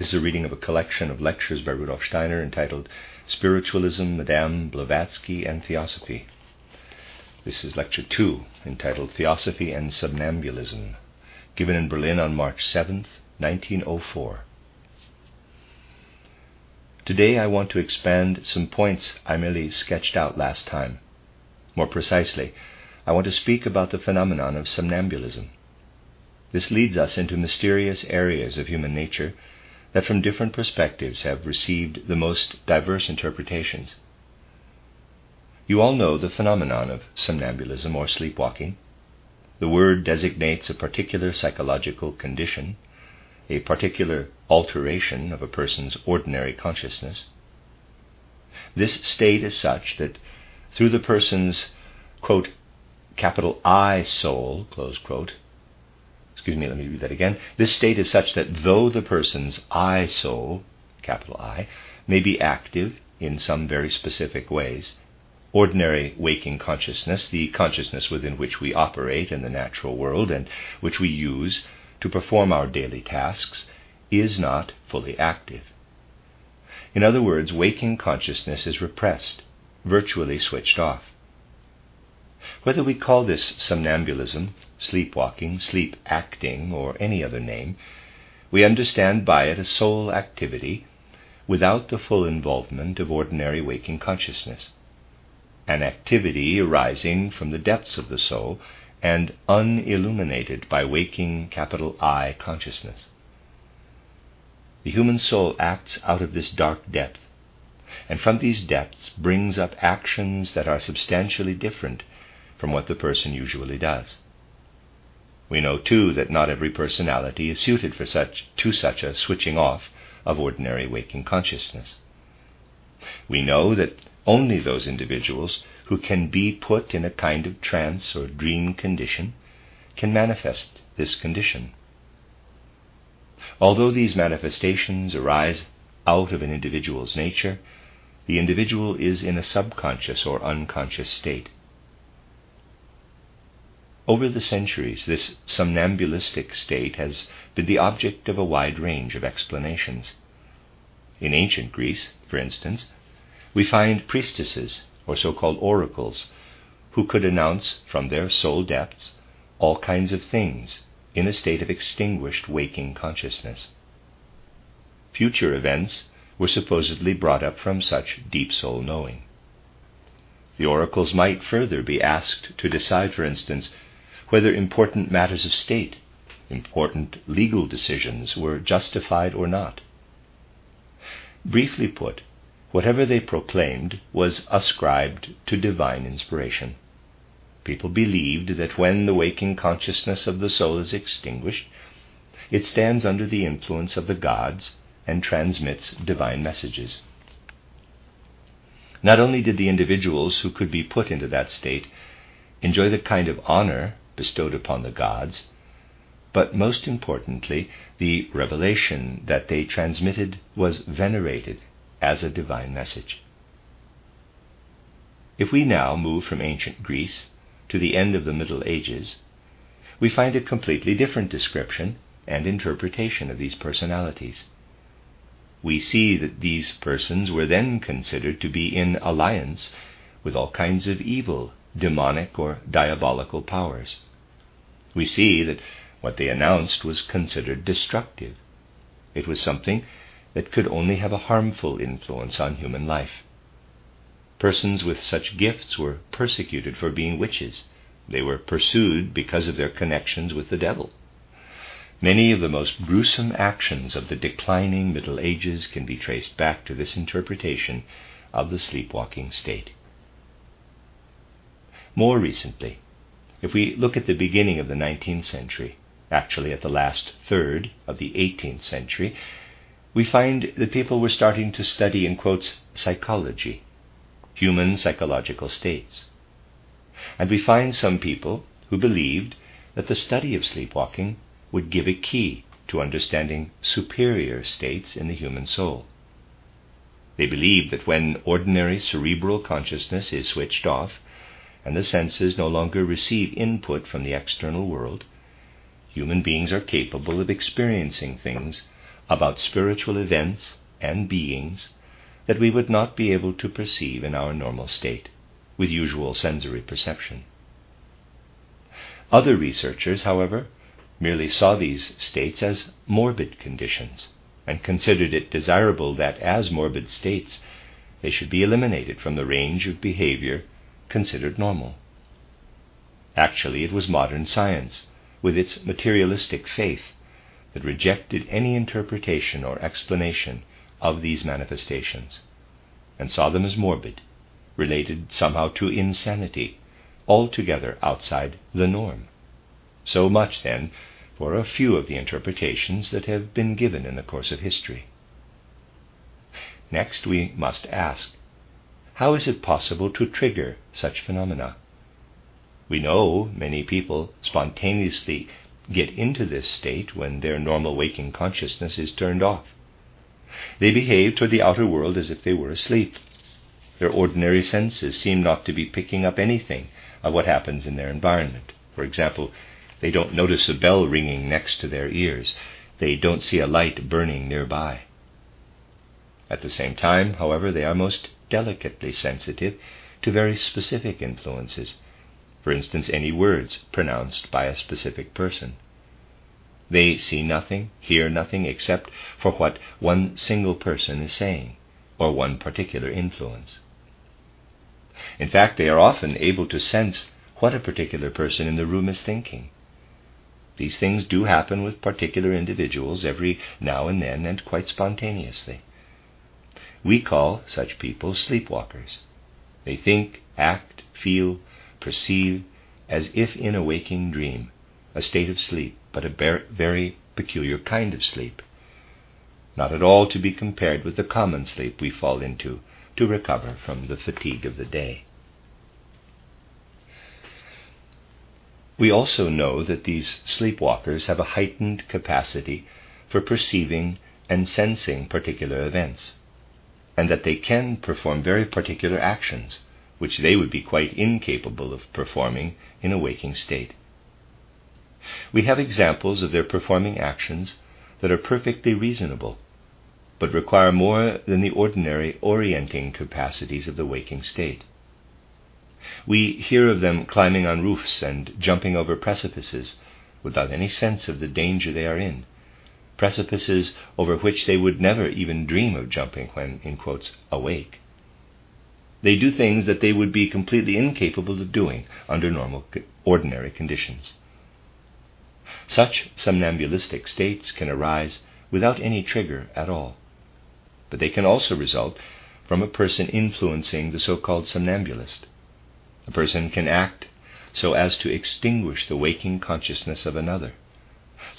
This is a reading of a collection of lectures by Rudolf Steiner entitled Spiritualism, Madame Blavatsky, and Theosophy. This is lecture two, entitled Theosophy and Somnambulism, given in Berlin on March 7, 1904. Today I want to expand some points I merely sketched out last time. More precisely, I want to speak about the phenomenon of somnambulism. This leads us into mysterious areas of human nature that from different perspectives have received the most diverse interpretations. You all know the phenomenon of somnambulism or sleepwalking. The word designates a particular psychological condition, a particular alteration of a person's ordinary consciousness. This state is such that through the person's, quote, capital I soul, close quote, excuse me, let me read that again. This state is such that though the person's I soul, capital I, may be active in some very specific ways, ordinary waking consciousness, the consciousness within which we operate in the natural world and which we use to perform our daily tasks, is not fully active. In other words, waking consciousness is repressed, virtually switched off. Whether we call this somnambulism, sleepwalking, sleep acting, or any other name, we understand by it a soul activity without the full involvement of ordinary waking consciousness, an activity arising from the depths of the soul and unilluminated by waking capital I consciousness. The human soul acts out of this dark depth, and from these depths brings up actions that are substantially different from what the person usually does. We know, too, that not every personality is suited for such, to such a switching off of ordinary waking consciousness. We know that only those individuals who can be put in a kind of trance or dream condition can manifest this condition. Although these manifestations arise out of an individual's nature, the individual is in a subconscious or unconscious state. Over the centuries, this somnambulistic state has been the object of a wide range of explanations. In ancient Greece, for instance, we find priestesses, or so called oracles, who could announce from their soul depths all kinds of things in a state of extinguished waking consciousness. Future events were supposedly brought up from such deep soul knowing. The oracles might further be asked to decide, for instance, whether important matters of state, important legal decisions, were justified or not. Briefly put, whatever they proclaimed was ascribed to divine inspiration. People believed that when the waking consciousness of the soul is extinguished, it stands under the influence of the gods and transmits divine messages. Not only did the individuals who could be put into that state enjoy the kind of honor bestowed upon the gods, but most importantly, the revelation that they transmitted was venerated as a divine message. If we now move from ancient Greece to the end of the Middle Ages, we find a completely different description and interpretation of these personalities. We see that these persons were then considered to be in alliance with all kinds of evil, demonic, or diabolical powers we see that what they announced was considered destructive. It was something that could only have a harmful influence on human life. Persons with such gifts were persecuted for being witches. They were pursued because of their connections with the devil. Many of the most gruesome actions of the declining Middle Ages can be traced back to this interpretation of the sleepwalking state. More recently, if we look at the beginning of the 19th century, actually at the last third of the 18th century, we find that people were starting to study, in quotes, psychology, human psychological states. And we find some people who believed that the study of sleepwalking would give a key to understanding superior states in the human soul. They believed that when ordinary cerebral consciousness is switched off and the senses no longer receive input from the external world, human beings are capable of experiencing things about spiritual events and beings that we would not be able to perceive in our normal state with usual sensory perception. Other researchers, however, merely saw these states as morbid conditions and considered it desirable that, as morbid states, they should be eliminated from the range of behavior considered normal. Actually, it was modern science, with its materialistic faith, that rejected any interpretation or explanation of these manifestations and saw them as morbid, related somehow to insanity, altogether outside the norm. So much, then, for a few of the interpretations that have been given in the course of history. Next, we must ask how is it possible to trigger such phenomena? We know many people spontaneously get into this state when their normal waking consciousness is turned off. They behave toward the outer world as if they were asleep. Their ordinary senses seem not to be picking up anything of what happens in their environment. For example, they don't notice a bell ringing next to their ears. They don't see a light burning nearby. At the same time, however, they are most delicately sensitive to very specific influences for instance, any words pronounced by a specific person. They see nothing, hear nothing except for what one single person is saying, or one particular influence. In fact, they are often able to sense what a particular person in the room is thinking. These things do happen with particular individuals every now and then and quite spontaneously. We call such people sleepwalkers. They think, act, feel, perceive as if in a waking dream, a state of sleep, but a very peculiar kind of sleep, not at all to be compared with the common sleep we fall into to recover from the fatigue of the day. We also know that these sleepwalkers have a heightened capacity for perceiving and sensing particular events, and that they can perform very particular actions which they would be quite incapable of performing in a waking state. We have examples of their performing actions that are perfectly reasonable, but require more than the ordinary orienting capacities of the waking state. We hear of them climbing on roofs and jumping over precipices without any sense of the danger they are in, precipices over which they would never even dream of jumping when, in quotes, awake. They do things that they would be completely incapable of doing under normal, ordinary conditions. Such somnambulistic states can arise without any trigger at all, but they can also result from a person influencing the so called somnambulist. A person can act so as to extinguish the waking consciousness of another,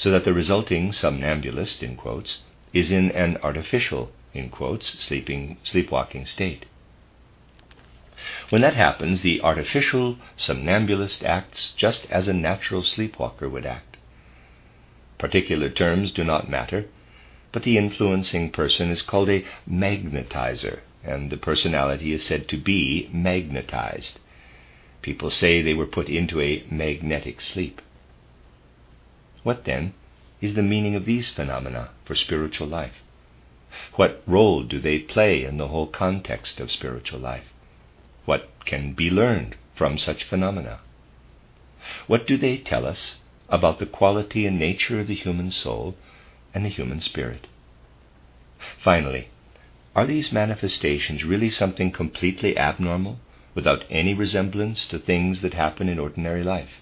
so that the resulting somnambulist, in quotes, is in an artificial, in quotes, sleeping, sleepwalking state. When that happens, the artificial somnambulist acts just as a natural sleepwalker would act. Particular terms do not matter, but the influencing person is called a magnetizer, and the personality is said to be magnetized. People say they were put into a magnetic sleep. What then is the meaning of these phenomena for spiritual life? What role do they play in the whole context of spiritual life? What can be learned from such phenomena? What do they tell us about the quality and nature of the human soul and the human spirit? Finally, are these manifestations really something completely abnormal, without any resemblance to things that happen in ordinary life?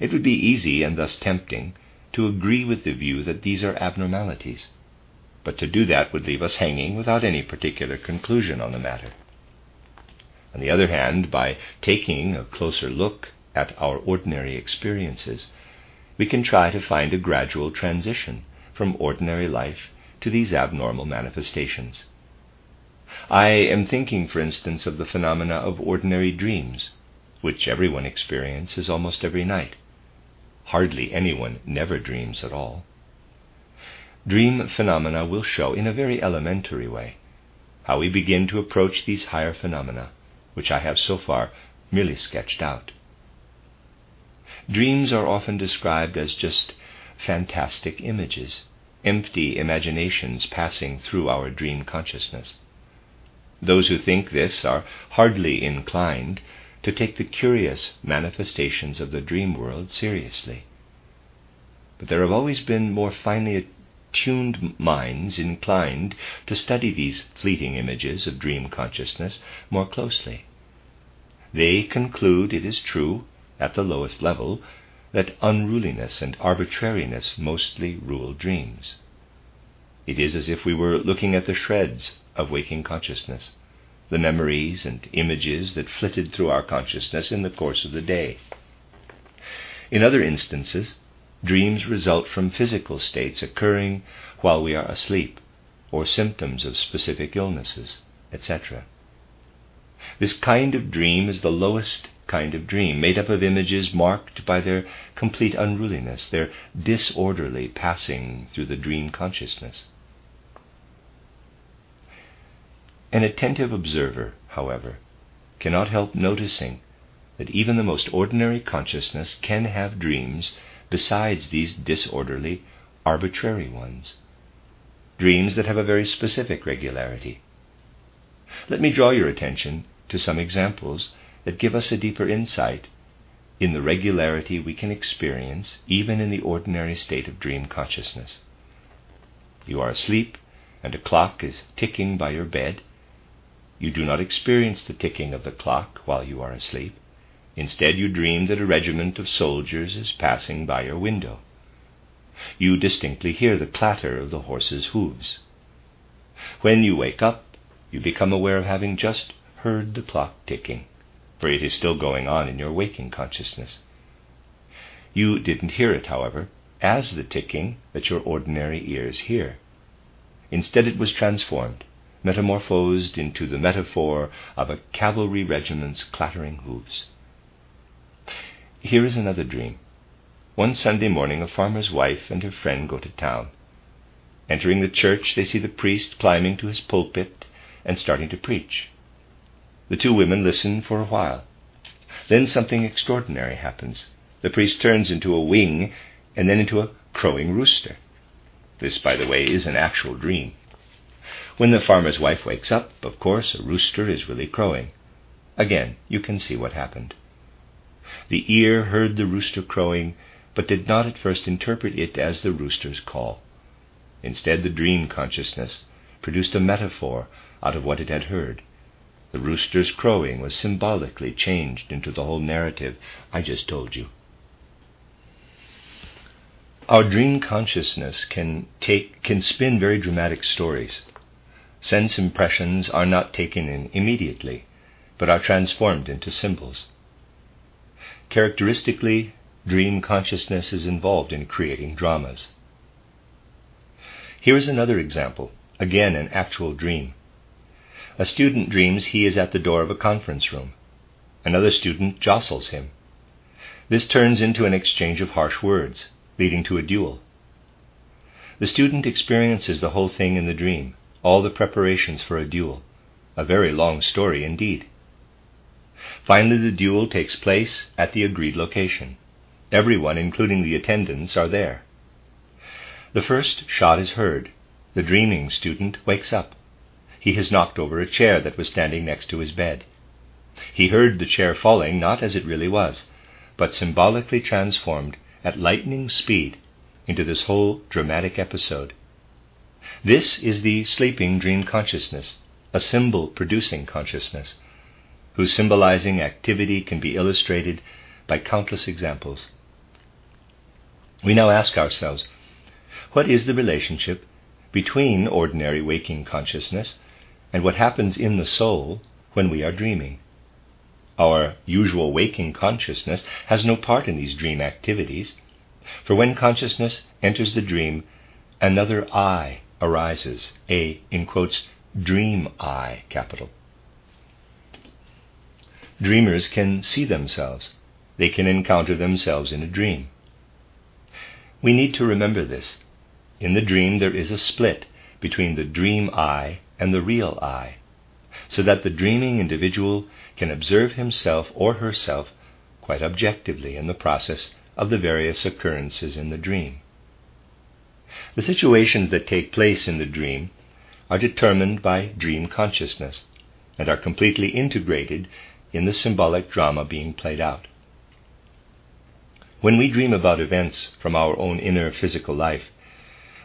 It would be easy and thus tempting to agree with the view that these are abnormalities, but to do that would leave us hanging without any particular conclusion on the matter. On the other hand, by taking a closer look at our ordinary experiences, we can try to find a gradual transition from ordinary life to these abnormal manifestations. I am thinking, for instance, of the phenomena of ordinary dreams, which everyone experiences almost every night. Hardly anyone never dreams at all. Dream phenomena will show in a very elementary way how we begin to approach these higher phenomena, which I have so far merely sketched out. Dreams are often described as just fantastic images, empty imaginations passing through our dream consciousness. Those who think this are hardly inclined to take the curious manifestations of the dream world seriously. But there have always been more finely attuned minds inclined to study these fleeting images of dream consciousness more closely. They conclude, it is true, at the lowest level, that unruliness and arbitrariness mostly rule dreams. It is as if we were looking at the shreds of waking consciousness, the memories and images that flitted through our consciousness in the course of the day. In other instances, dreams result from physical states occurring while we are asleep, or symptoms of specific illnesses, etc. This kind of dream is the lowest kind of dream, made up of images marked by their complete unruliness, their disorderly passing through the dream consciousness. An attentive observer, however, cannot help noticing that even the most ordinary consciousness can have dreams besides these disorderly, arbitrary ones. Dreams that have a very specific regularity. Let me draw your attention to some examples that give us a deeper insight in the regularity we can experience even in the ordinary state of dream consciousness. You are asleep, and a clock is ticking by your bed. You do not experience the ticking of the clock while you are asleep. Instead, you dream that a regiment of soldiers is passing by your window. You distinctly hear the clatter of the horses' hoofs. When you wake up, you become aware of having just heard the clock ticking, for it is still going on in your waking consciousness. You didn't hear it, however, as the ticking that your ordinary ears hear. Instead, it was transformed metamorphosed into the metaphor of a cavalry regiment's clattering hoofs. Here is another dream. One Sunday morning, a farmer's wife and her friend go to town. Entering the church, they see the priest climbing to his pulpit and starting to preach. The two women listen for a while. Then something extraordinary happens. The priest turns into a wing and then into a crowing rooster. This, by the way, is an actual dream. When the farmer's wife wakes up, of course, a rooster is really crowing. Again, you can see what happened. The ear heard the rooster crowing, but did not at first interpret it as the rooster's call. Instead, the dream consciousness produced a metaphor out of what it had heard. The rooster's crowing was symbolically changed into the whole narrative I just told you. Our dream consciousness can take can spin very dramatic stories sense impressions are not taken in immediately, but are transformed into symbols. Characteristically, dream consciousness is involved in creating dramas. Here is another example, again an actual dream. A student dreams he is at the door of a conference room. Another student jostles him. This turns into an exchange of harsh words, leading to a duel. The student experiences the whole thing in the dream all the preparations for a duel. A very long story indeed. Finally, the duel takes place at the agreed location. Everyone, including the attendants, are there. The first shot is heard. The dreaming student wakes up. He has knocked over a chair that was standing next to his bed. He heard the chair falling not as it really was, but symbolically transformed at lightning speed into this whole dramatic episode. This is the sleeping dream consciousness, a symbol producing consciousness, whose symbolizing activity can be illustrated by countless examples. We now ask ourselves what is the relationship between ordinary waking consciousness and what happens in the soul when we are dreaming? Our usual waking consciousness has no part in these dream activities, for when consciousness enters the dream, another I arises, a, in quotes, dream I, capital. Dreamers can see themselves. They can encounter themselves in a dream. We need to remember this. In the dream, there is a split between the dream I and the real I, so that the dreaming individual can observe himself or herself quite objectively in the process of the various occurrences in the dream. The situations that take place in the dream are determined by dream consciousness and are completely integrated in the symbolic drama being played out. When we dream about events from our own inner physical life,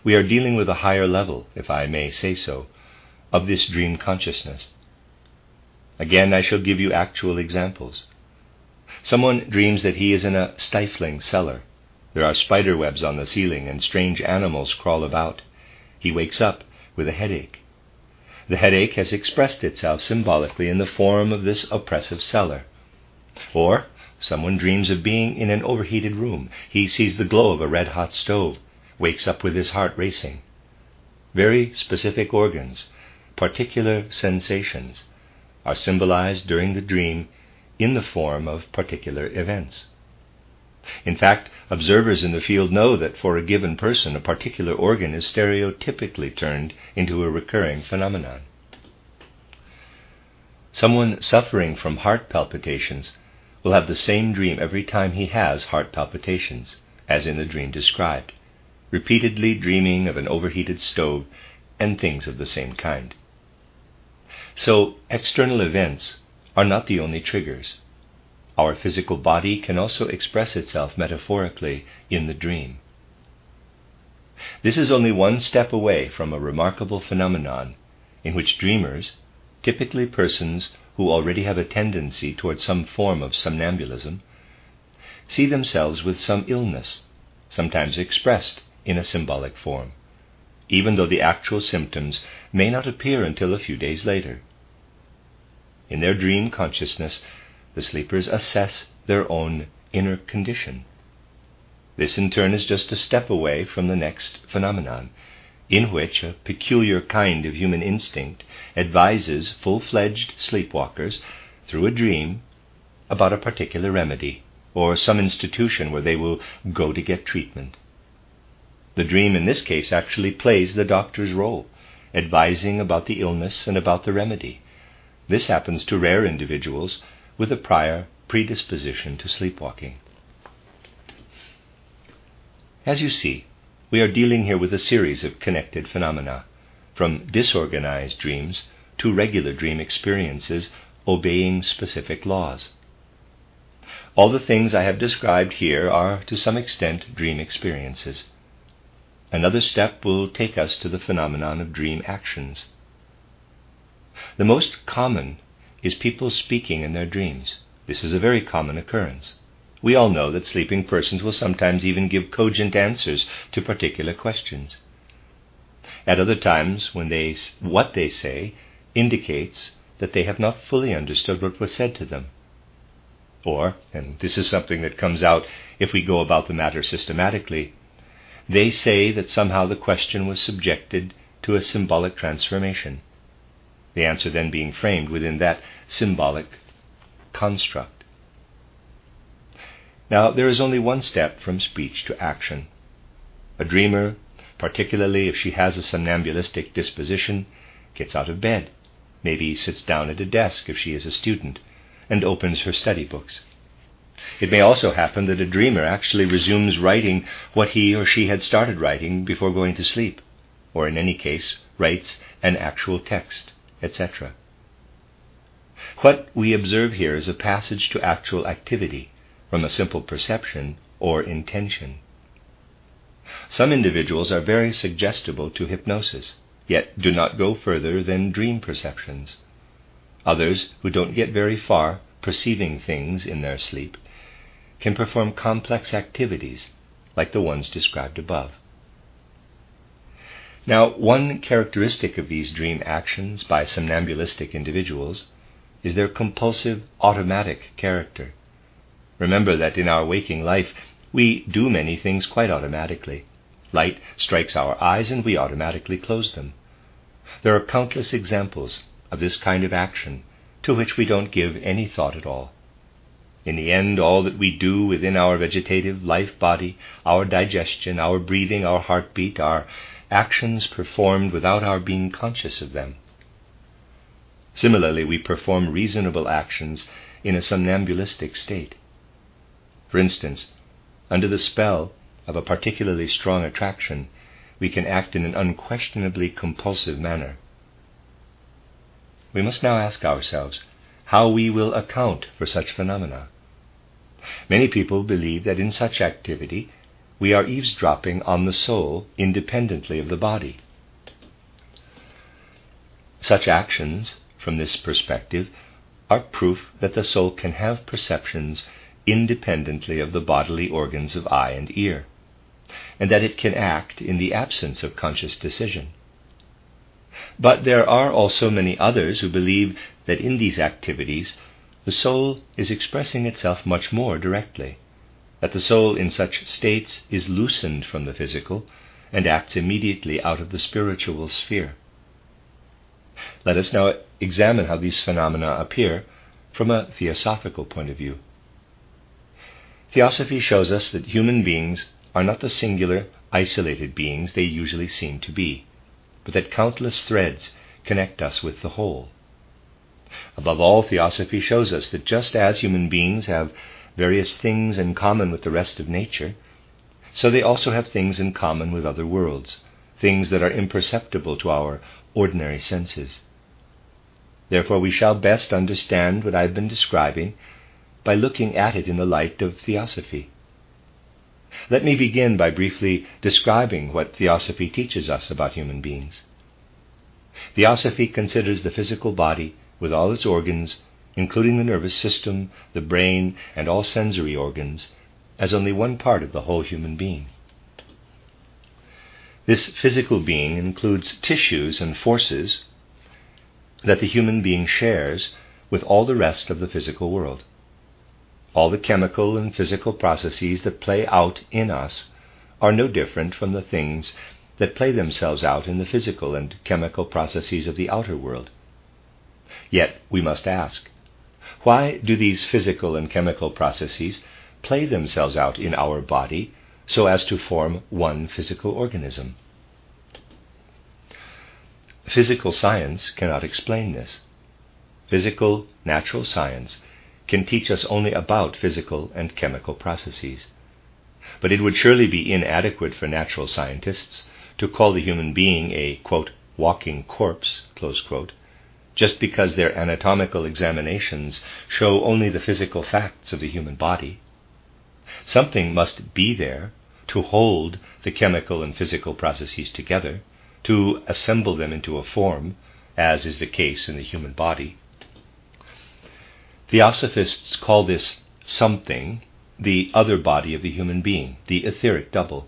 we are dealing with a higher level, if I may say so, of this dream consciousness. Again, I shall give you actual examples. Someone dreams that he is in a stifling cellar. There are spider webs on the ceiling and strange animals crawl about. He wakes up with a headache. The headache has expressed itself symbolically in the form of this oppressive cellar. Or someone dreams of being in an overheated room. He sees the glow of a red hot stove, wakes up with his heart racing. Very specific organs, particular sensations, are symbolized during the dream in the form of particular events. In fact, observers in the field know that for a given person, a particular organ is stereotypically turned into a recurring phenomenon. Someone suffering from heart palpitations will have the same dream every time he has heart palpitations, as in the dream described, repeatedly dreaming of an overheated stove and things of the same kind. So, external events are not the only triggers. Our physical body can also express itself metaphorically in the dream. This is only one step away from a remarkable phenomenon in which dreamers, typically persons who already have a tendency towards some form of somnambulism, see themselves with some illness, sometimes expressed in a symbolic form, even though the actual symptoms may not appear until a few days later. In their dream consciousness, the sleepers assess their own inner condition. This, in turn, is just a step away from the next phenomenon, in which a peculiar kind of human instinct advises full fledged sleepwalkers through a dream about a particular remedy or some institution where they will go to get treatment. The dream in this case actually plays the doctor's role, advising about the illness and about the remedy. This happens to rare individuals with a prior predisposition to sleepwalking. As you see, we are dealing here with a series of connected phenomena, from disorganized dreams to regular dream experiences obeying specific laws. All the things I have described here are, to some extent, dream experiences. Another step will take us to the phenomenon of dream actions. The most common is people speaking in their dreams. This is a very common occurrence. We all know that sleeping persons will sometimes even give cogent answers to particular questions. At other times, when they, what they say indicates that they have not fully understood what was said to them. Or, and this is something that comes out if we go about the matter systematically, they say that somehow the question was subjected to a symbolic transformation the answer then being framed within that symbolic construct. Now, there is only one step from speech to action. A dreamer, particularly if she has a somnambulistic disposition, gets out of bed, maybe sits down at a desk if she is a student, and opens her study books. It may also happen that a dreamer actually resumes writing what he or she had started writing before going to sleep, or in any case, writes an actual text etc. What we observe here is a passage to actual activity from a simple perception or intention. Some individuals are very suggestible to hypnosis, yet do not go further than dream perceptions. Others, who don't get very far perceiving things in their sleep, can perform complex activities like the ones described above. Now, one characteristic of these dream actions by somnambulistic individuals is their compulsive, automatic character. Remember that in our waking life, we do many things quite automatically. Light strikes our eyes and we automatically close them. There are countless examples of this kind of action to which we don't give any thought at all. In the end, all that we do within our vegetative life body, our digestion, our breathing, our heartbeat, are actions performed without our being conscious of them. Similarly, we perform reasonable actions in a somnambulistic state. For instance, under the spell of a particularly strong attraction, we can act in an unquestionably compulsive manner. We must now ask ourselves how we will account for such phenomena. Many people believe that in such activity we are eavesdropping on the soul independently of the body. Such actions, from this perspective, are proof that the soul can have perceptions independently of the bodily organs of eye and ear, and that it can act in the absence of conscious decision. But there are also many others who believe that in these activities the soul is expressing itself much more directly, that the soul in such states is loosened from the physical and acts immediately out of the spiritual sphere. Let us now examine how these phenomena appear from a theosophical point of view. Theosophy shows us that human beings are not the singular, isolated beings they usually seem to be, but that countless threads connect us with the whole. Above all, Theosophy shows us that just as human beings have various things in common with the rest of nature, so they also have things in common with other worlds, things that are imperceptible to our ordinary senses. Therefore, we shall best understand what I have been describing by looking at it in the light of Theosophy. Let me begin by briefly describing what Theosophy teaches us about human beings. Theosophy considers the physical body with all its organs, including the nervous system, the brain, and all sensory organs, as only one part of the whole human being. This physical being includes tissues and forces that the human being shares with all the rest of the physical world. All the chemical and physical processes that play out in us are no different from the things that play themselves out in the physical and chemical processes of the outer world. Yet we must ask why do these physical and chemical processes play themselves out in our body so as to form one physical organism? Physical science cannot explain this. Physical, natural science can teach us only about physical and chemical processes. But it would surely be inadequate for natural scientists to call the human being a, quote, walking corpse, quote, just because their anatomical examinations show only the physical facts of the human body. Something must be there to hold the chemical and physical processes together, to assemble them into a form, as is the case in the human body. Theosophists call this something the other body of the human being, the etheric double.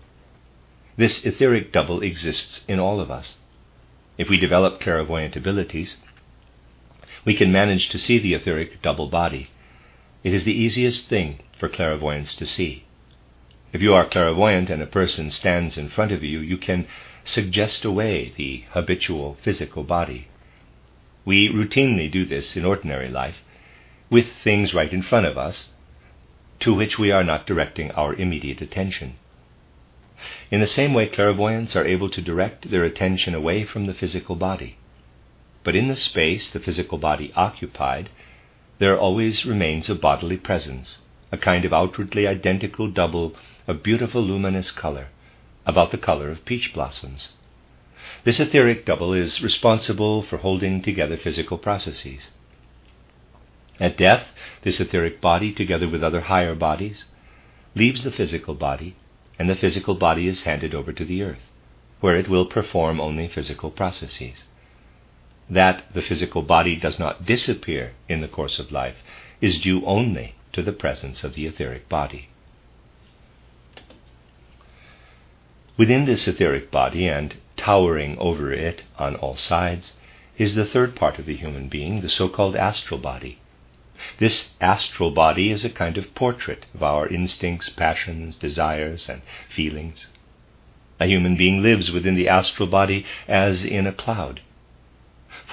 This etheric double exists in all of us. If we develop clairvoyant abilities, we can manage to see the etheric double body. It is the easiest thing for clairvoyants to see. If you are clairvoyant and a person stands in front of you, you can suggest away the habitual physical body. We routinely do this in ordinary life with things right in front of us to which we are not directing our immediate attention. In the same way, clairvoyants are able to direct their attention away from the physical body. But in the space the physical body occupied, there always remains a bodily presence, a kind of outwardly identical double of beautiful luminous color, about the color of peach blossoms. This etheric double is responsible for holding together physical processes. At death, this etheric body, together with other higher bodies, leaves the physical body, and the physical body is handed over to the earth, where it will perform only physical processes that the physical body does not disappear in the course of life is due only to the presence of the etheric body. Within this etheric body and towering over it on all sides is the third part of the human being, the so called astral body. This astral body is a kind of portrait of our instincts, passions, desires, and feelings. A human being lives within the astral body as in a cloud.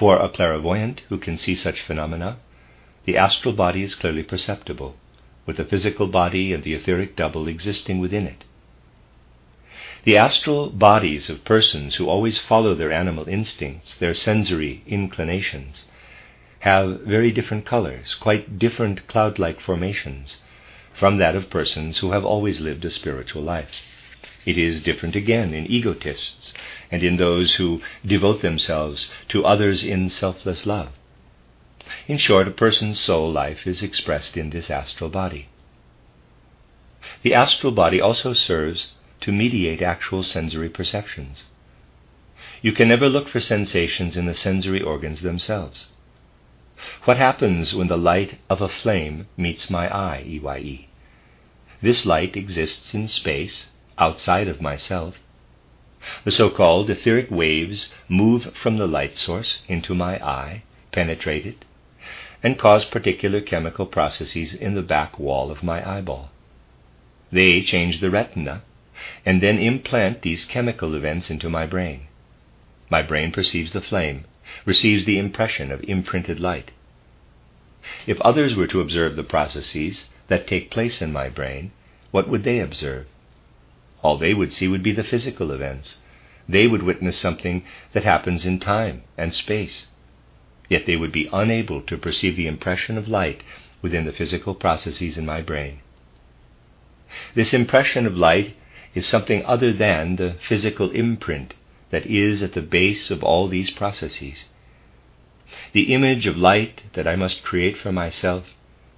For a clairvoyant who can see such phenomena, the astral body is clearly perceptible, with the physical body and the etheric double existing within it. The astral bodies of persons who always follow their animal instincts, their sensory inclinations, have very different colors, quite different cloud like formations from that of persons who have always lived a spiritual life. It is different again in egotists and in those who devote themselves to others in selfless love. In short, a person's soul life is expressed in this astral body. The astral body also serves to mediate actual sensory perceptions. You can never look for sensations in the sensory organs themselves. What happens when the light of a flame meets my eye, EYE? This light exists in space, outside of myself. The so called etheric waves move from the light source into my eye, penetrate it, and cause particular chemical processes in the back wall of my eyeball. They change the retina and then implant these chemical events into my brain. My brain perceives the flame, receives the impression of imprinted light. If others were to observe the processes that take place in my brain, what would they observe? All they would see would be the physical events. They would witness something that happens in time and space. Yet they would be unable to perceive the impression of light within the physical processes in my brain. This impression of light is something other than the physical imprint that is at the base of all these processes. The image of light that I must create for myself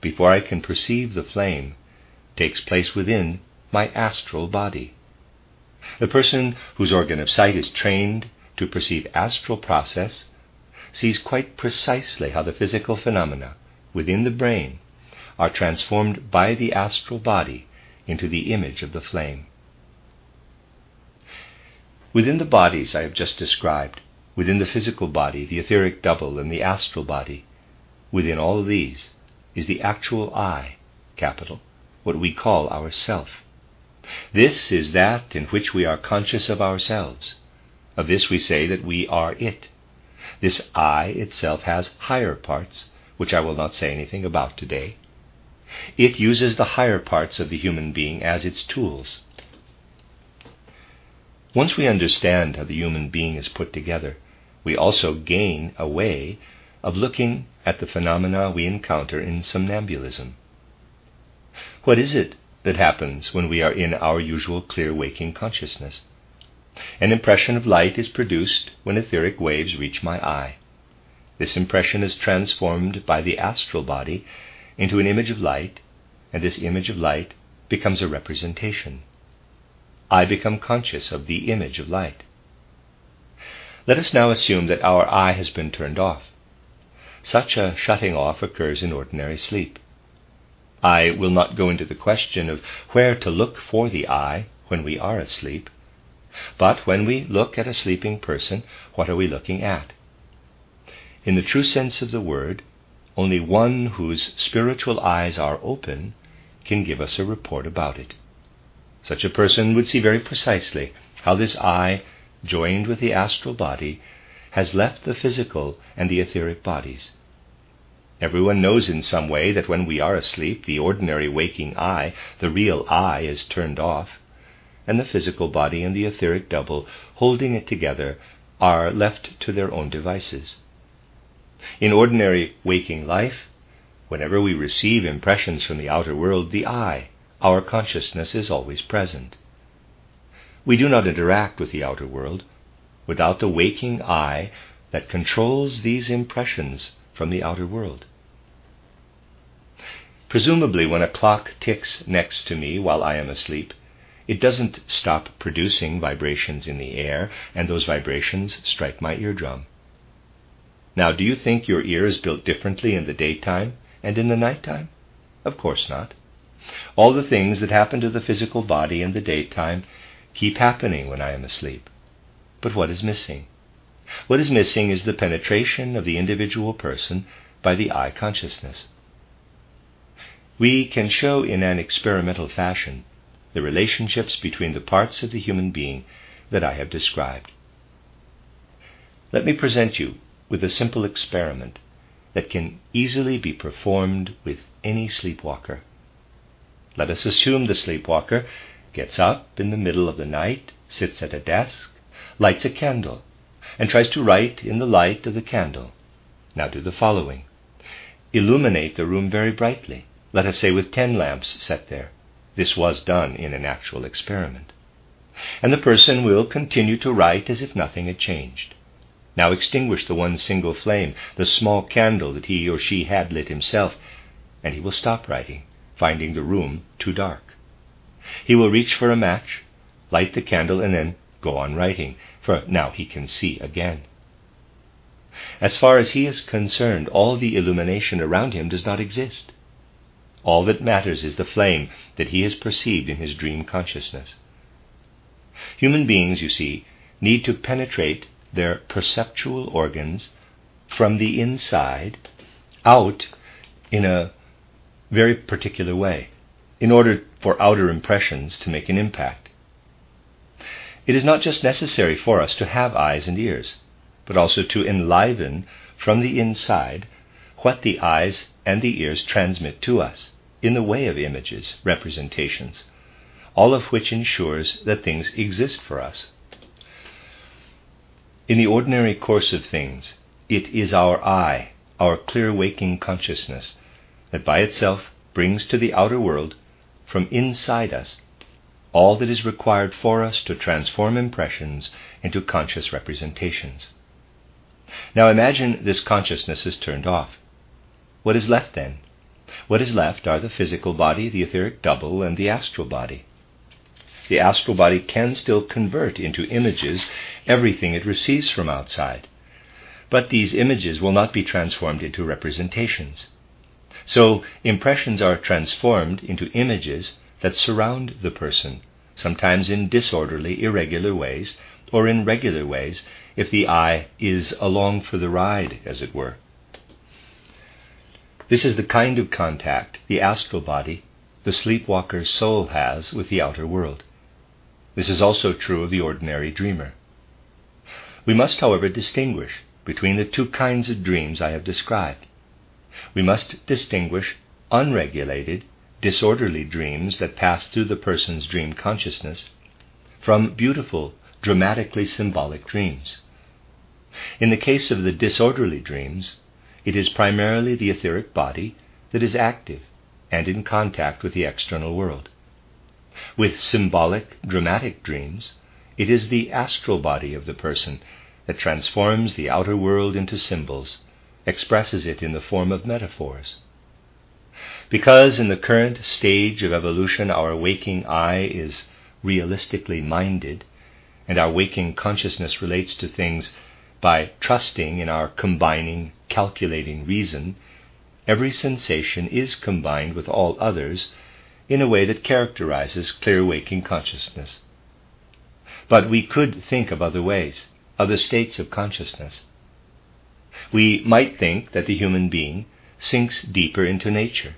before I can perceive the flame takes place within my astral body. The person whose organ of sight is trained to perceive astral process sees quite precisely how the physical phenomena within the brain are transformed by the astral body into the image of the flame. Within the bodies I have just described, within the physical body, the etheric double, and the astral body, within all these is the actual I, capital, what we call our self. This is that in which we are conscious of ourselves. Of this we say that we are it. This I itself has higher parts, which I will not say anything about today. It uses the higher parts of the human being as its tools. Once we understand how the human being is put together, we also gain a way of looking at the phenomena we encounter in somnambulism. What is it that happens when we are in our usual clear waking consciousness? An impression of light is produced when etheric waves reach my eye. This impression is transformed by the astral body into an image of light, and this image of light becomes a representation. I become conscious of the image of light. Let us now assume that our I has been turned off. Such a shutting off occurs in ordinary sleep. I will not go into the question of where to look for the I when we are asleep. But when we look at a sleeping person, what are we looking at? In the true sense of the word, only one whose spiritual eyes are open can give us a report about it. Such a person would see very precisely how this I, joined with the astral body, has left the physical and the etheric bodies. Everyone knows in some way that when we are asleep, the ordinary waking I, the real I, is turned off, and the physical body and the etheric double, holding it together, are left to their own devices. In ordinary waking life, whenever we receive impressions from the outer world, the I, our consciousness is always present. We do not interact with the outer world without the waking I that controls these impressions from the outer world. Presumably, when a clock ticks next to me while I am asleep, it doesn't stop producing vibrations in the air, and those vibrations strike my eardrum. Now, do you think your ear is built differently in the daytime and in the nighttime? Of course not. All the things that happen to the physical body in the daytime keep happening when I am asleep. But what is missing? What is missing is the penetration of the individual person by the I consciousness. We can show in an experimental fashion the relationships between the parts of the human being that I have described. Let me present you with a simple experiment that can easily be performed with any sleepwalker. Let us assume the sleepwalker gets up in the middle of the night, sits at a desk, lights a candle, and tries to write in the light of the candle. Now do the following illuminate the room very brightly, let us say with ten lamps set there. This was done in an actual experiment. And the person will continue to write as if nothing had changed. Now extinguish the one single flame, the small candle that he or she had lit himself, and he will stop writing, finding the room too dark. He will reach for a match, light the candle, and then go on writing, for now he can see again. As far as he is concerned, all the illumination around him does not exist. All that matters is the flame that he has perceived in his dream consciousness. Human beings, you see, need to penetrate their perceptual organs from the inside out in a very particular way in order for outer impressions to make an impact. It is not just necessary for us to have eyes and ears but also to enliven from the inside what the eyes and the ears transmit to us in the way of images, representations, all of which ensures that things exist for us. In the ordinary course of things, it is our I, our clear waking consciousness, that by itself brings to the outer world, from inside us, all that is required for us to transform impressions into conscious representations. Now imagine this consciousness is turned off. What is left then? What is left are the physical body, the etheric double, and the astral body. The astral body can still convert into images everything it receives from outside, but these images will not be transformed into representations. So impressions are transformed into images that surround the person, sometimes in disorderly, irregular ways, or in regular ways if the I is along for the ride, as it were. This is the kind of contact the astral body, the sleepwalker's soul, has with the outer world. This is also true of the ordinary dreamer. We must, however, distinguish between the two kinds of dreams I have described. We must distinguish unregulated, disorderly dreams that pass through the person's dream consciousness from beautiful, dramatically symbolic dreams. In the case of the disorderly dreams, it is primarily the etheric body that is active and in contact with the external world. With symbolic, dramatic dreams, it is the astral body of the person that transforms the outer world into symbols, expresses it in the form of metaphors. Because in the current stage of evolution our waking I is realistically minded, and our waking consciousness relates to things by trusting in our combining, calculating reason, every sensation is combined with all others in a way that characterizes clear waking consciousness. But we could think of other ways, other states of consciousness. We might think that the human being sinks deeper into nature.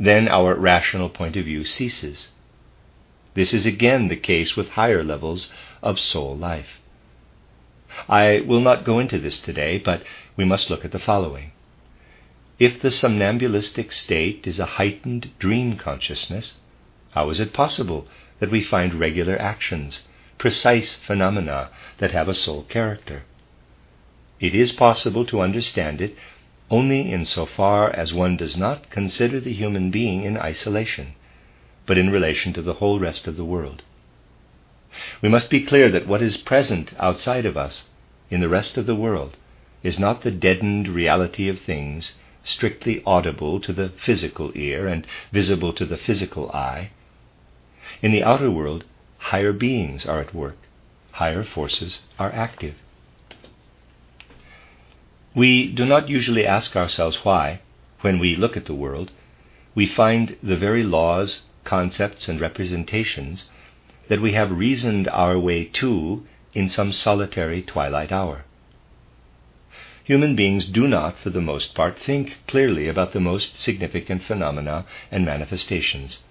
Then our rational point of view ceases. This is again the case with higher levels of soul life. I will not go into this today, but we must look at the following. If the somnambulistic state is a heightened dream consciousness, how is it possible that we find regular actions, precise phenomena that have a soul character? It is possible to understand it only in so far as one does not consider the human being in isolation but in relation to the whole rest of the world. We must be clear that what is present outside of us, in the rest of the world, is not the deadened reality of things strictly audible to the physical ear and visible to the physical eye. In the outer world, higher beings are at work, higher forces are active. We do not usually ask ourselves why, when we look at the world, we find the very laws concepts, and representations that we have reasoned our way to in some solitary twilight hour. Human beings do not, for the most part, think clearly about the most significant phenomena and manifestations,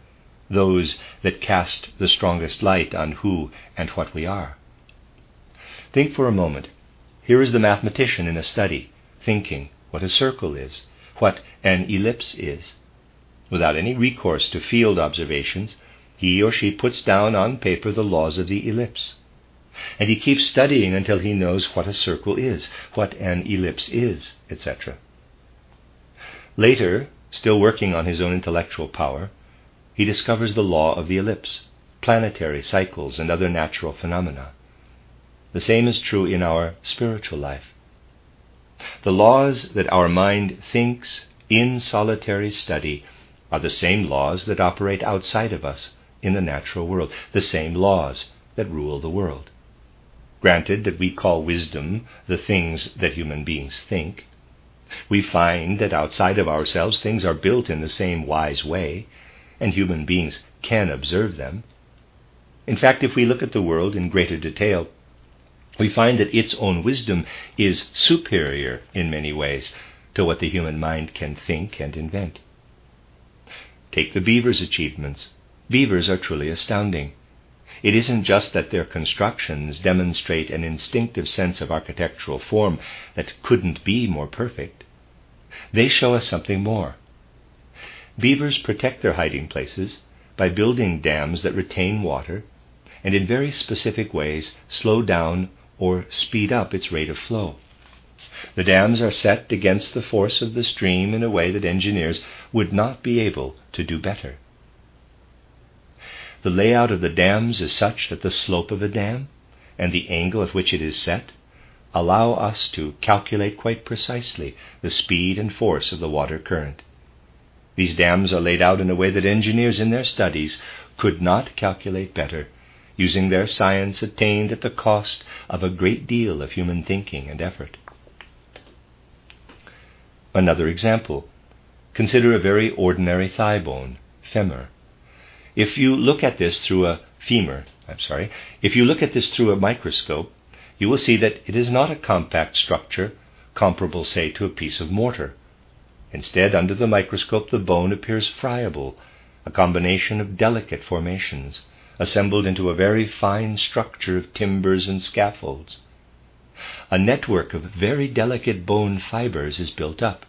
those that cast the strongest light on who and what we are. Think for a moment. Here is the mathematician in a study, thinking what a circle is, what an ellipse is. Without any recourse to field observations, he or she puts down on paper the laws of the ellipse. And he keeps studying until he knows what a circle is, what an ellipse is, etc. Later, still working on his own intellectual power, he discovers the law of the ellipse, planetary cycles, and other natural phenomena. The same is true in our spiritual life. The laws that our mind thinks in solitary study are the same laws that operate outside of us in the natural world, the same laws that rule the world. Granted that we call wisdom the things that human beings think, we find that outside of ourselves things are built in the same wise way, and human beings can observe them. In fact, if we look at the world in greater detail, we find that its own wisdom is superior in many ways to what the human mind can think and invent. Take the beaver's achievements. Beavers are truly astounding. It isn't just that their constructions demonstrate an instinctive sense of architectural form that couldn't be more perfect. They show us something more. Beavers protect their hiding places by building dams that retain water and in very specific ways slow down or speed up its rate of flow. The dams are set against the force of the stream in a way that engineers would not be able to do better. The layout of the dams is such that the slope of a dam and the angle at which it is set allow us to calculate quite precisely the speed and force of the water current. These dams are laid out in a way that engineers in their studies could not calculate better using their science attained at the cost of a great deal of human thinking and effort. Another example. Consider a very ordinary thigh bone, femur. If you look at this through a femur, I'm sorry, if you look at this through a microscope, you will see that it is not a compact structure comparable, say, to a piece of mortar. Instead, under the microscope, the bone appears friable, a combination of delicate formations, assembled into a very fine structure of timbers and scaffolds. A network of very delicate bone fibers is built up.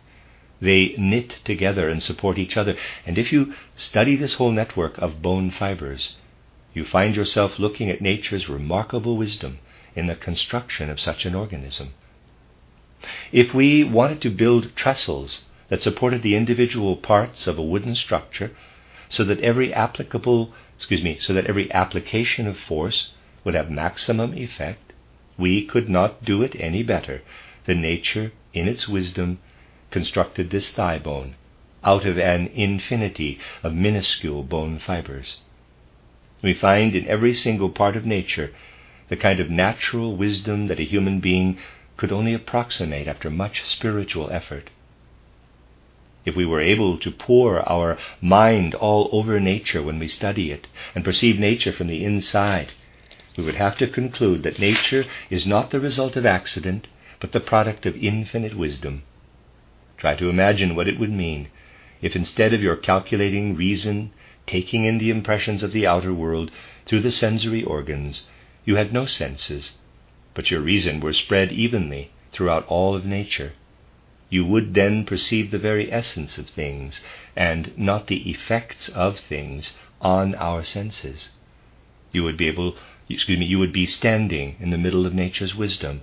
They knit together and support each other, and if you study this whole network of bone fibers, you find yourself looking at nature's remarkable wisdom in the construction of such an organism. If we wanted to build trestles that supported the individual parts of a wooden structure so that every applicable excuse me, so that every application of force would have maximum effect, we could not do it any better than nature, in its wisdom, constructed this thigh bone out of an infinity of minuscule bone fibers. We find in every single part of nature the kind of natural wisdom that a human being could only approximate after much spiritual effort if we were able to pour our mind all over nature when we study it and perceive nature from the inside, we would have to conclude that nature is not the result of accident, but the product of infinite wisdom. Try to imagine what it would mean if instead of your calculating reason, taking in the impressions of the outer world through the sensory organs, you had no senses, but your reason were spread evenly throughout all of nature you would then perceive the very essence of things and not the effects of things on our senses. You would be able, excuse me, you would be standing in the middle of nature's wisdom.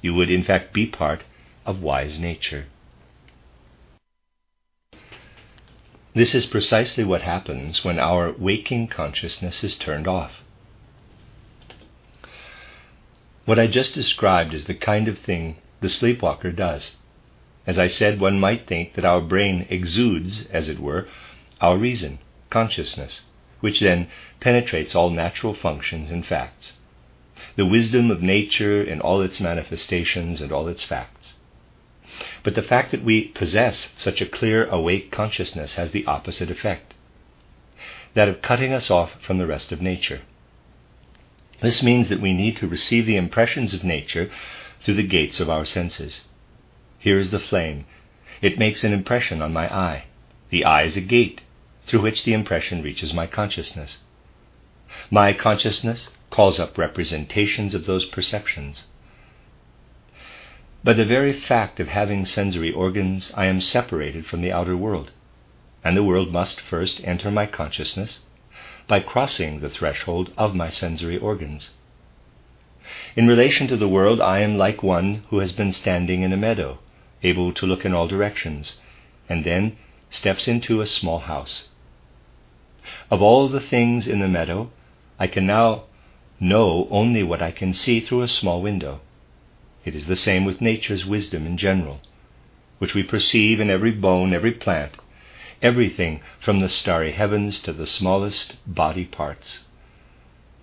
You would, in fact, be part of wise nature. This is precisely what happens when our waking consciousness is turned off. What I just described is the kind of thing the sleepwalker does. As I said, one might think that our brain exudes, as it were, our reason, consciousness, which then penetrates all natural functions and facts, the wisdom of nature in all its manifestations and all its facts. But the fact that we possess such a clear, awake consciousness has the opposite effect that of cutting us off from the rest of nature. This means that we need to receive the impressions of nature through the gates of our senses. Here is the flame. It makes an impression on my eye. The eye is a gate through which the impression reaches my consciousness. My consciousness calls up representations of those perceptions. By the very fact of having sensory organs, I am separated from the outer world, and the world must first enter my consciousness by crossing the threshold of my sensory organs. In relation to the world, I am like one who has been standing in a meadow, able to look in all directions, and then steps into a small house. Of all the things in the meadow, I can now know only what I can see through a small window. It is the same with nature's wisdom in general, which we perceive in every bone, every plant, everything from the starry heavens to the smallest body parts.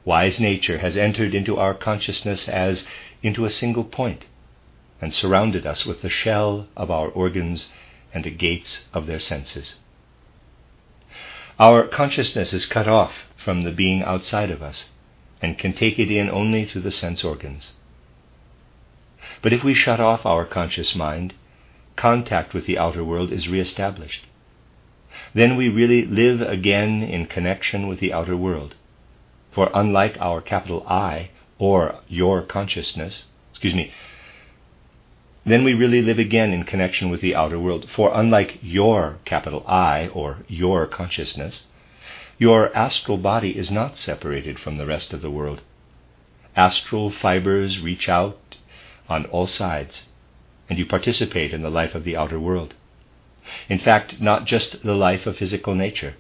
Wise nature has entered into our consciousness as into a single point, and surrounded us with the shell of our organs and the gates of their senses. Our consciousness is cut off from the being outside of us and can take it in only through the sense organs. But if we shut off our conscious mind, contact with the outer world is re-established. Then we really live again in connection with the outer world. For unlike our capital I, or your consciousness, excuse me, then we really live again in connection with the outer world. For unlike your capital I, or your consciousness, your astral body is not separated from the rest of the world. Astral fibers reach out on all sides, and you participate in the life of the outer world. In fact, not just the life of physical nature,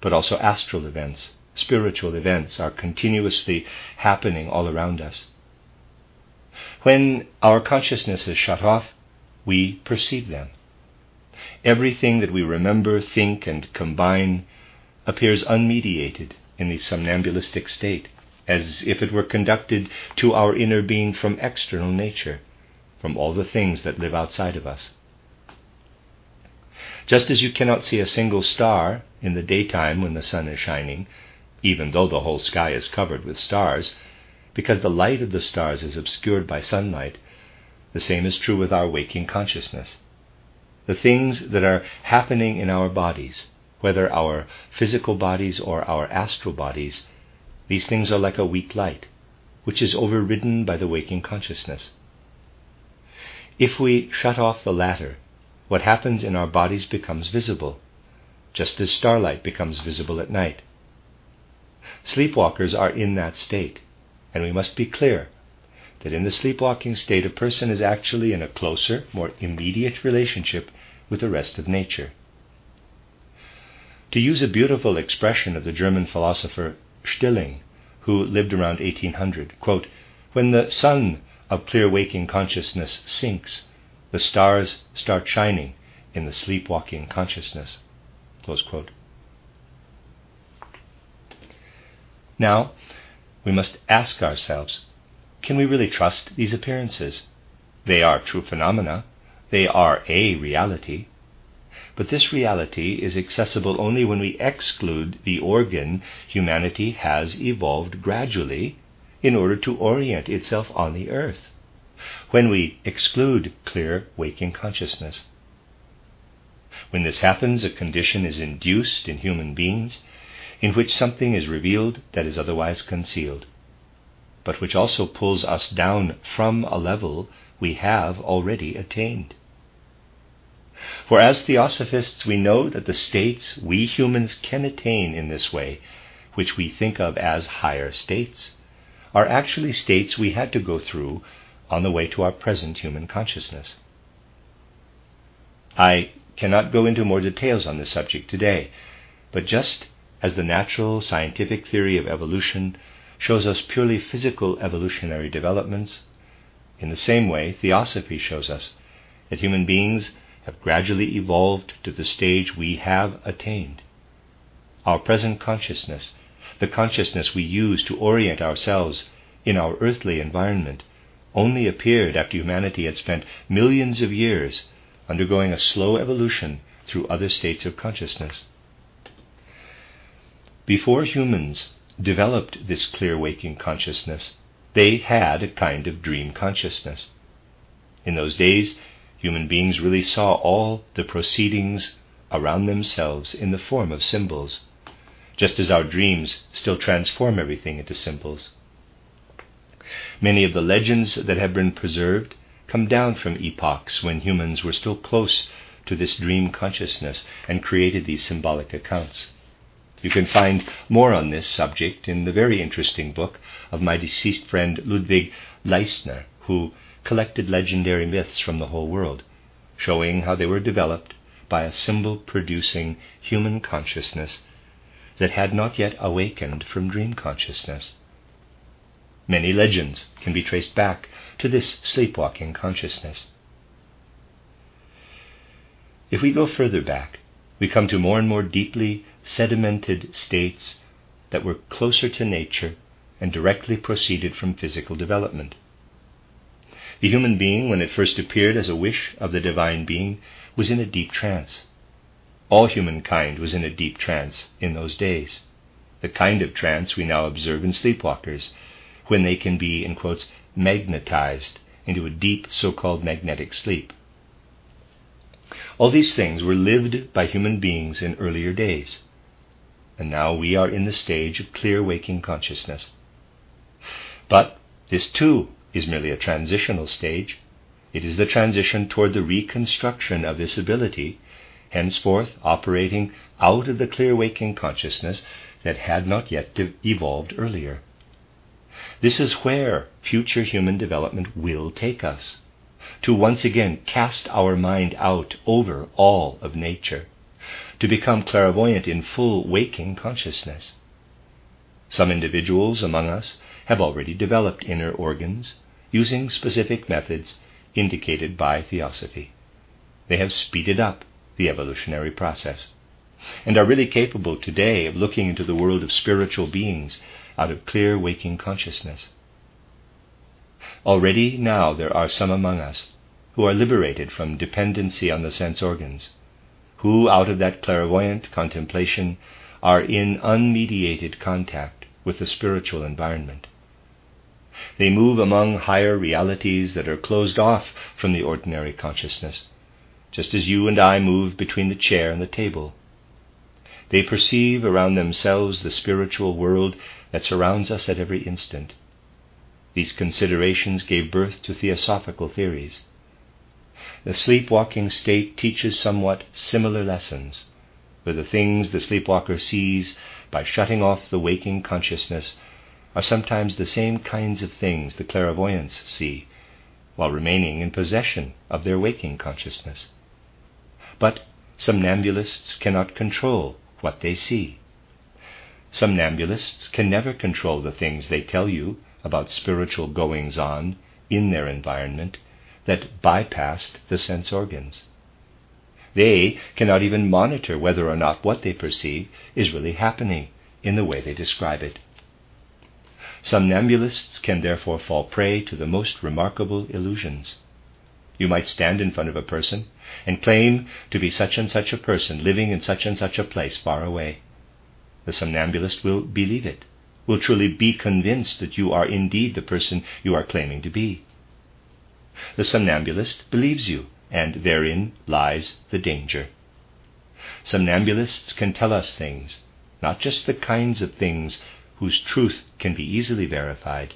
but also astral events, spiritual events are continuously happening all around us. When our consciousness is shut off, we perceive them. Everything that we remember, think, and combine appears unmediated in the somnambulistic state as if it were conducted to our inner being from external nature, from all the things that live outside of us. Just as you cannot see a single star in the daytime when the sun is shining, even though the whole sky is covered with stars, because the light of the stars is obscured by sunlight, the same is true with our waking consciousness. The things that are happening in our bodies, whether our physical bodies or our astral bodies, these things are like a weak light, which is overridden by the waking consciousness. If we shut off the latter, what happens in our bodies becomes visible, just as starlight becomes visible at night. Sleepwalkers are in that state, and we must be clear that in the sleepwalking state a person is actually in a closer, more immediate relationship with the rest of nature. To use a beautiful expression of the German philosopher Stilling, who lived around 1800. Quote, when the sun of clear waking consciousness sinks, the stars start shining in the sleepwalking consciousness. Now, we must ask ourselves can we really trust these appearances? They are true phenomena, they are a reality, but this reality is accessible only when we exclude the organ humanity has evolved gradually in order to orient itself on the earth, when we exclude clear waking consciousness. When this happens, a condition is induced in human beings in which something is revealed that is otherwise concealed, but which also pulls us down from a level we have already attained. For as theosophists, we know that the states we humans can attain in this way, which we think of as higher states, are actually states we had to go through on the way to our present human consciousness. I cannot go into more details on this subject today, but just as the natural scientific theory of evolution shows us purely physical evolutionary developments, in the same way theosophy shows us that human beings have gradually evolved to the stage we have attained. Our present consciousness, the consciousness we use to orient ourselves in our earthly environment, only appeared after humanity had spent millions of years undergoing a slow evolution through other states of consciousness. Before humans developed this clear waking consciousness, they had a kind of dream consciousness. In those days, human beings really saw all the proceedings around themselves in the form of symbols, just as our dreams still transform everything into symbols. Many of the legends that have been preserved come down from epochs when humans were still close to this dream consciousness and created these symbolic accounts. You can find more on this subject in the very interesting book of my deceased friend Ludwig Laistner, who collected legendary myths from the whole world, showing how they were developed by a symbol producing human consciousness that had not yet awakened from dream consciousness. Many legends can be traced back to this sleepwalking consciousness. If we go further back, we come to more and more deeply sedimented states that were closer to nature and directly proceeded from physical development. The human being, when it first appeared as a wish of the divine being, was in a deep trance. All humankind was in a deep trance in those days, the kind of trance we now observe in sleepwalkers, when they can be, in quotes, magnetized into a deep so called magnetic sleep. All these things were lived by human beings in earlier days, and now we are in the stage of clear waking consciousness. But this too is merely a transitional stage. It is the transition toward the reconstruction of this ability, henceforth operating out of the clear waking consciousness that had not yet evolved earlier. This is where future human development will take us to once again cast our mind out over all of nature, to become clairvoyant in full waking consciousness. Some individuals among us have already developed inner organs using specific methods indicated by theosophy. They have speeded up the evolutionary process and are really capable today of looking into the world of spiritual beings out of clear waking consciousness. Already now there are some among us who are liberated from dependency on the sense organs, who, out of that clairvoyant contemplation, are in unmediated contact with the spiritual environment. They move among higher realities that are closed off from the ordinary consciousness, just as you and I move between the chair and the table. They perceive around themselves the spiritual world that surrounds us at every instant these considerations gave birth to theosophical theories. The sleepwalking state teaches somewhat similar lessons, for the things the sleepwalker sees by shutting off the waking consciousness are sometimes the same kinds of things the clairvoyants see while remaining in possession of their waking consciousness. But somnambulists cannot control what they see. Somnambulists can never control the things they tell you about spiritual goings on in their environment that bypassed the sense organs. They cannot even monitor whether or not what they perceive is really happening in the way they describe it. Somnambulists can therefore fall prey to the most remarkable illusions. You might stand in front of a person and claim to be such and such a person living in such and such a place far away. The somnambulist will believe it will truly be convinced that you are indeed the person you are claiming to be. The somnambulist believes you, and therein lies the danger. Somnambulists can tell us things, not just the kinds of things whose truth can be easily verified,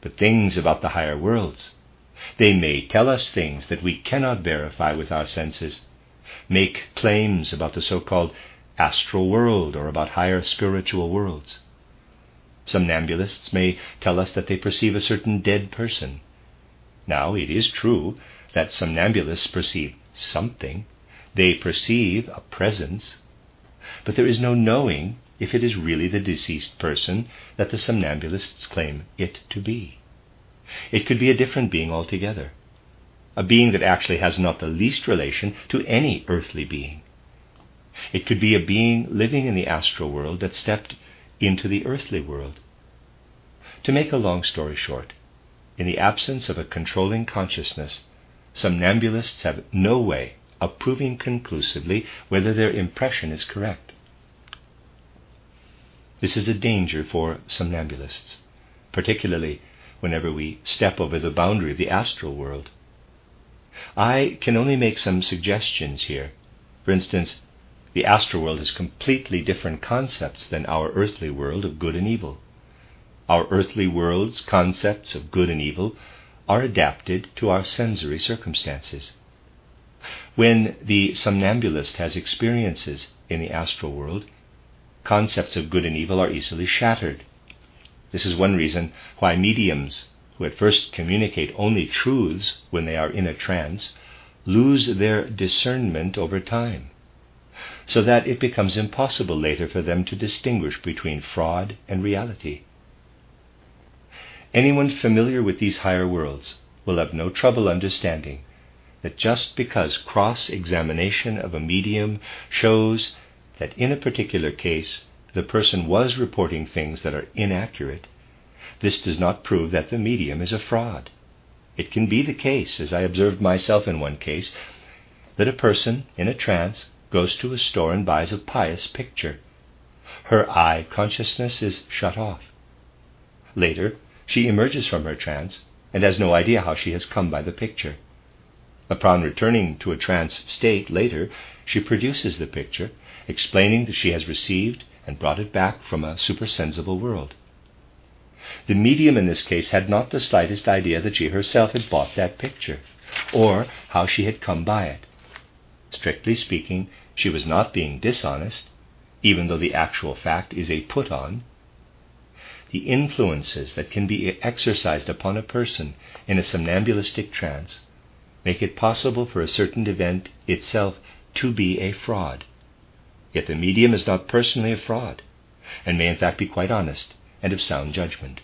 but things about the higher worlds. They may tell us things that we cannot verify with our senses, make claims about the so called astral world or about higher spiritual worlds. Somnambulists may tell us that they perceive a certain dead person. Now, it is true that somnambulists perceive something, they perceive a presence, but there is no knowing if it is really the deceased person that the somnambulists claim it to be. It could be a different being altogether, a being that actually has not the least relation to any earthly being. It could be a being living in the astral world that stepped into the earthly world. To make a long story short, in the absence of a controlling consciousness, somnambulists have no way of proving conclusively whether their impression is correct. This is a danger for somnambulists, particularly whenever we step over the boundary of the astral world. I can only make some suggestions here. For instance, the astral world has completely different concepts than our earthly world of good and evil. Our earthly world's concepts of good and evil are adapted to our sensory circumstances. When the somnambulist has experiences in the astral world, concepts of good and evil are easily shattered. This is one reason why mediums, who at first communicate only truths when they are in a trance, lose their discernment over time, so that it becomes impossible later for them to distinguish between fraud and reality. Anyone familiar with these higher worlds will have no trouble understanding that just because cross examination of a medium shows that in a particular case the person was reporting things that are inaccurate, this does not prove that the medium is a fraud. It can be the case, as I observed myself in one case, that a person in a trance goes to a store and buys a pious picture. Her I consciousness is shut off. Later, she emerges from her trance and has no idea how she has come by the picture. Upon returning to a trance state later, she produces the picture, explaining that she has received and brought it back from a supersensible world. The medium in this case had not the slightest idea that she herself had bought that picture, or how she had come by it. Strictly speaking, she was not being dishonest, even though the actual fact is a put on. The influences that can be exercised upon a person in a somnambulistic trance make it possible for a certain event itself to be a fraud. Yet the medium is not personally a fraud, and may in fact be quite honest and of sound judgment.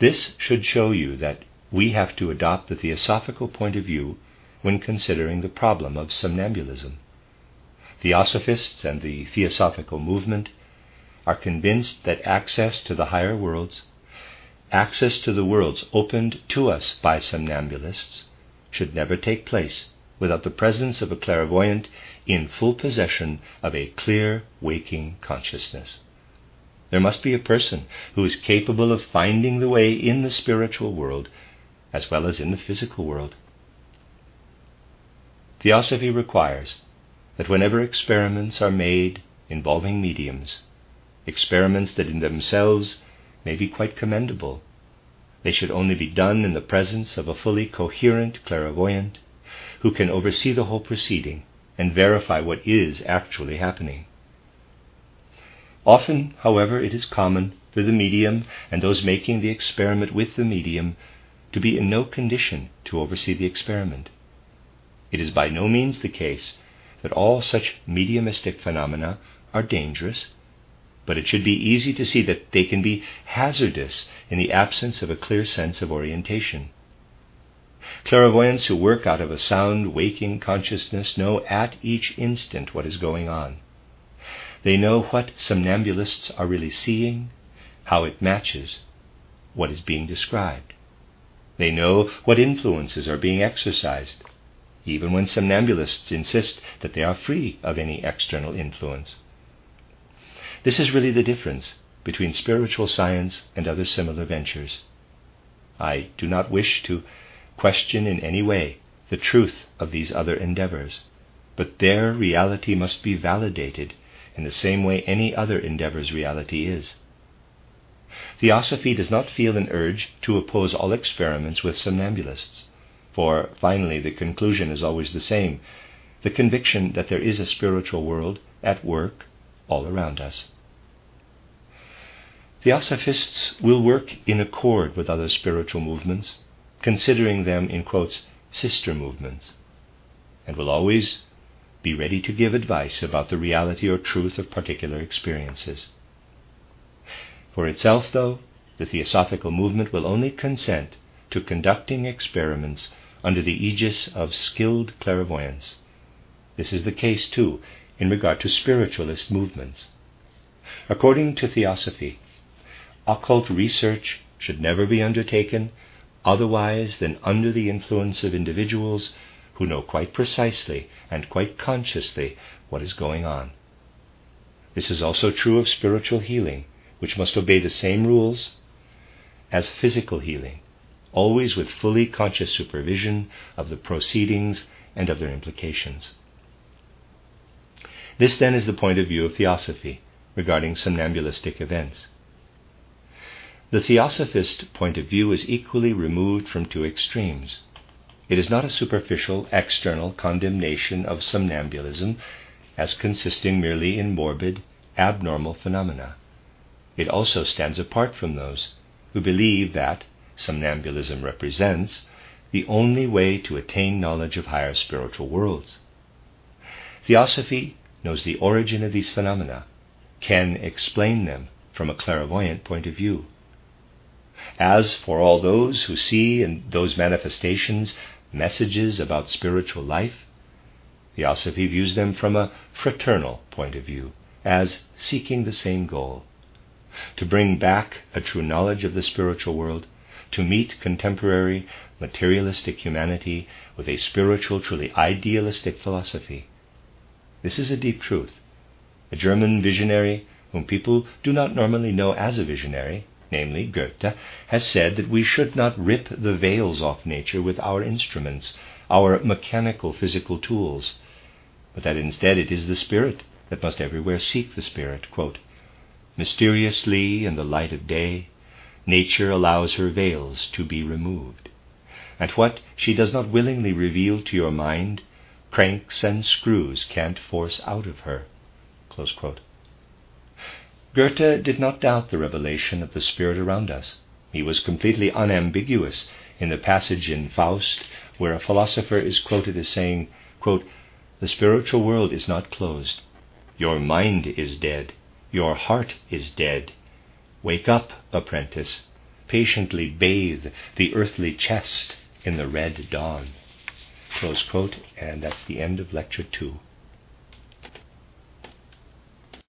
This should show you that we have to adopt the theosophical point of view when considering the problem of somnambulism. Theosophists and the theosophical movement are convinced that access to the higher worlds access to the worlds opened to us by somnambulists should never take place without the presence of a clairvoyant in full possession of a clear waking consciousness. There must be a person who is capable of finding the way in the spiritual world as well as in the physical world. Theosophy requires that whenever experiments are made involving mediums, experiments that in themselves may be quite commendable. They should only be done in the presence of a fully coherent clairvoyant who can oversee the whole proceeding and verify what is actually happening. Often, however, it is common for the medium and those making the experiment with the medium to be in no condition to oversee the experiment. It is by no means the case that all such mediumistic phenomena are dangerous but it should be easy to see that they can be hazardous in the absence of a clear sense of orientation. Clairvoyants who work out of a sound, waking consciousness know at each instant what is going on. They know what somnambulists are really seeing, how it matches what is being described. They know what influences are being exercised, even when somnambulists insist that they are free of any external influence. This is really the difference between spiritual science and other similar ventures. I do not wish to question in any way the truth of these other endeavors, but their reality must be validated in the same way any other endeavor's reality is. Theosophy does not feel an urge to oppose all experiments with somnambulists, for finally the conclusion is always the same the conviction that there is a spiritual world at work all around us. Theosophists will work in accord with other spiritual movements, considering them, in quotes, sister movements, and will always be ready to give advice about the reality or truth of particular experiences. For itself, though, the Theosophical movement will only consent to conducting experiments under the aegis of skilled clairvoyance. This is the case, too, in regard to spiritualist movements. According to Theosophy, occult research should never be undertaken otherwise than under the influence of individuals who know quite precisely and quite consciously what is going on. This is also true of spiritual healing, which must obey the same rules as physical healing, always with fully conscious supervision of the proceedings and of their implications. This then is the point of view of theosophy regarding somnambulistic events. The theosophist point of view is equally removed from two extremes. It is not a superficial, external condemnation of somnambulism as consisting merely in morbid, abnormal phenomena. It also stands apart from those who believe that somnambulism represents the only way to attain knowledge of higher spiritual worlds. Theosophy knows the origin of these phenomena, can explain them from a clairvoyant point of view. As for all those who see in those manifestations messages about spiritual life, Theosophy views them from a fraternal point of view, as seeking the same goal to bring back a true knowledge of the spiritual world, to meet contemporary materialistic humanity with a spiritual, truly idealistic philosophy. This is a deep truth. A German visionary, whom people do not normally know as a visionary, namely Goethe, has said that we should not rip the veils off nature with our instruments, our mechanical physical tools, but that instead it is the spirit that must everywhere seek the spirit. Quote, Mysteriously in the light of day, nature allows her veils to be removed. And what she does not willingly reveal to your mind, cranks and screws can't force out of her. Goethe did not doubt the revelation of the Spirit around us. He was completely unambiguous in the passage in Faust where a philosopher is quoted as saying, quote, The spiritual world is not closed. Your mind is dead. Your heart is dead. Wake up, apprentice. Patiently bathe the earthly chest in the red dawn. Close quote, and that's the end of lecture two.